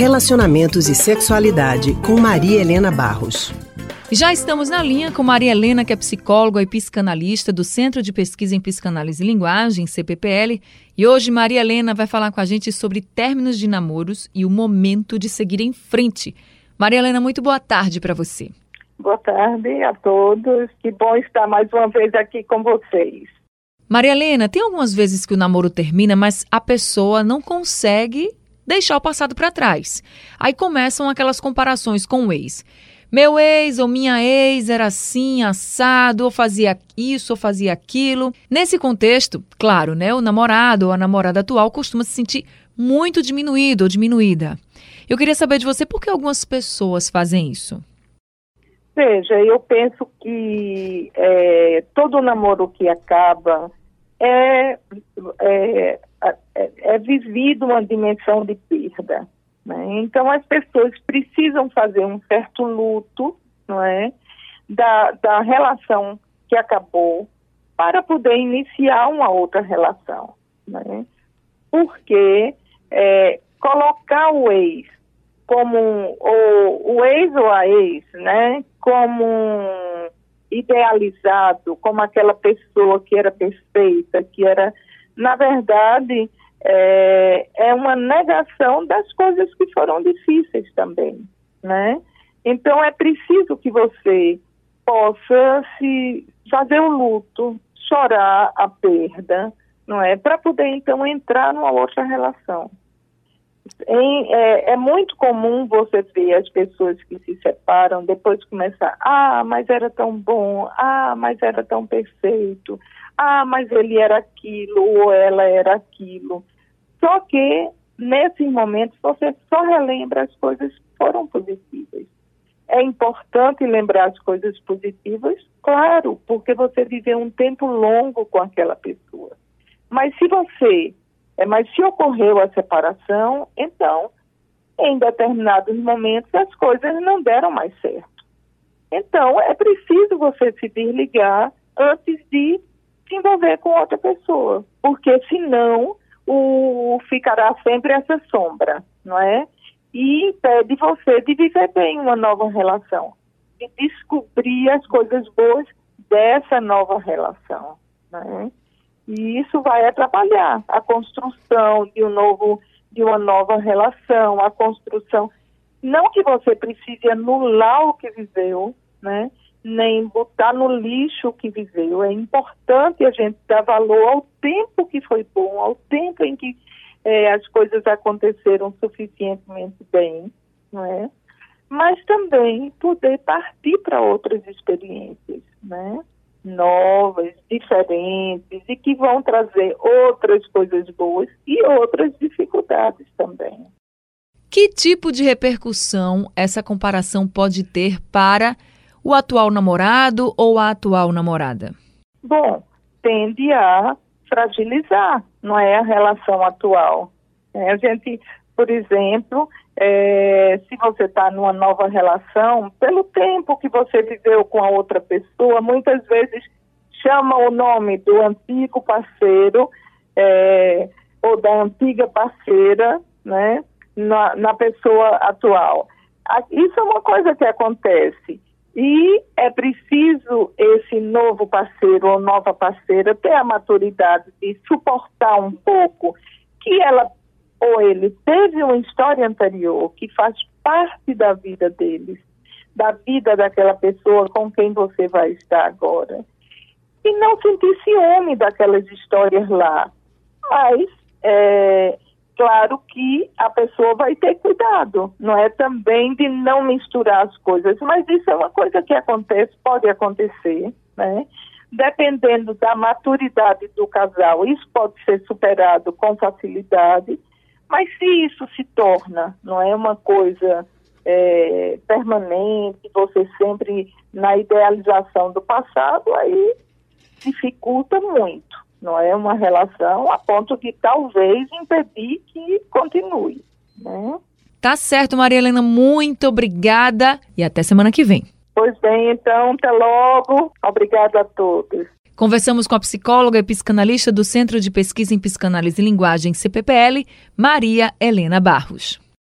Relacionamentos e Sexualidade, com Maria Helena Barros. Já estamos na linha com Maria Helena, que é psicóloga e psicanalista do Centro de Pesquisa em Psicanálise e Linguagem, CPPL. E hoje Maria Helena vai falar com a gente sobre términos de namoros e o momento de seguir em frente. Maria Helena, muito boa tarde para você. Boa tarde a todos. Que bom estar mais uma vez aqui com vocês. Maria Helena, tem algumas vezes que o namoro termina, mas a pessoa não consegue deixar o passado para trás. Aí começam aquelas comparações com o ex. Meu ex ou minha ex era assim, assado, ou fazia isso, ou fazia aquilo. Nesse contexto, claro, né, o namorado ou a namorada atual costuma se sentir muito diminuído ou diminuída. Eu queria saber de você por que algumas pessoas fazem isso. Veja, eu penso que é, todo namoro que acaba é, é, é, é vivido uma dimensão de perda. Né? Então, as pessoas precisam fazer um certo luto não é? da, da relação que acabou para poder iniciar uma outra relação. Né? Porque é, colocar o ex como o, o ex ou a ex, né, como idealizado, como aquela pessoa que era perfeita, que era, na verdade, é, é uma negação das coisas que foram difíceis também, né? Então é preciso que você possa se fazer o luto, chorar a perda, não é? Para poder então entrar numa outra relação. Em, é, é, muito comum você ver as pessoas que se separam depois começar, ah, mas era tão bom, ah, mas era tão perfeito, ah, mas ele era aquilo ou ela era aquilo. Só que nesses momentos você só relembra as coisas que foram positivas. É importante lembrar as coisas positivas, claro, porque você viveu um tempo longo com aquela pessoa. Mas se você é, mas se ocorreu a separação, então, em determinados momentos, as coisas não deram mais certo. Então, é preciso você se desligar antes de se envolver com outra pessoa, porque senão o, ficará sempre essa sombra, não é? E impede você de viver bem uma nova relação, de descobrir as coisas boas dessa nova relação, não é? E isso vai atrapalhar a construção de um novo, de uma nova relação, a construção. Não que você precise anular o que viveu, né? Nem botar no lixo o que viveu. É importante a gente dar valor ao tempo que foi bom, ao tempo em que é, as coisas aconteceram suficientemente bem, não é? Mas também poder partir para outras experiências, né? Novas, diferentes e que vão trazer outras coisas boas e outras dificuldades também. Que tipo de repercussão essa comparação pode ter para o atual namorado ou a atual namorada? Bom, tende a fragilizar, não é a relação atual. É, a gente, por exemplo, é, se você está numa nova relação, pelo tempo que você viveu com a outra pessoa, muitas vezes chama o nome do antigo parceiro é, ou da antiga parceira, né, na, na pessoa atual. Isso é uma coisa que acontece. E é preciso esse novo parceiro ou nova parceira ter a maturidade de suportar um pouco que ela ou ele teve uma história anterior que faz parte da vida deles, da vida daquela pessoa com quem você vai estar agora. E não sentir ciúme daquelas histórias lá. Mas, é, claro que a pessoa vai ter cuidado, não é também de não misturar as coisas, mas isso é uma coisa que acontece, pode acontecer, né? Dependendo da maturidade do casal, isso pode ser superado com facilidade mas se isso se torna, não é uma coisa é, permanente, você sempre na idealização do passado, aí dificulta muito, não é uma relação a ponto de talvez impedir que continue, né? Tá certo, Maria Helena, muito obrigada e até semana que vem. Pois bem, então, até logo. Obrigada a todos. Conversamos com a psicóloga e psicanalista do Centro de Pesquisa em Psicanálise e Linguagem, CPPL, Maria Helena Barros.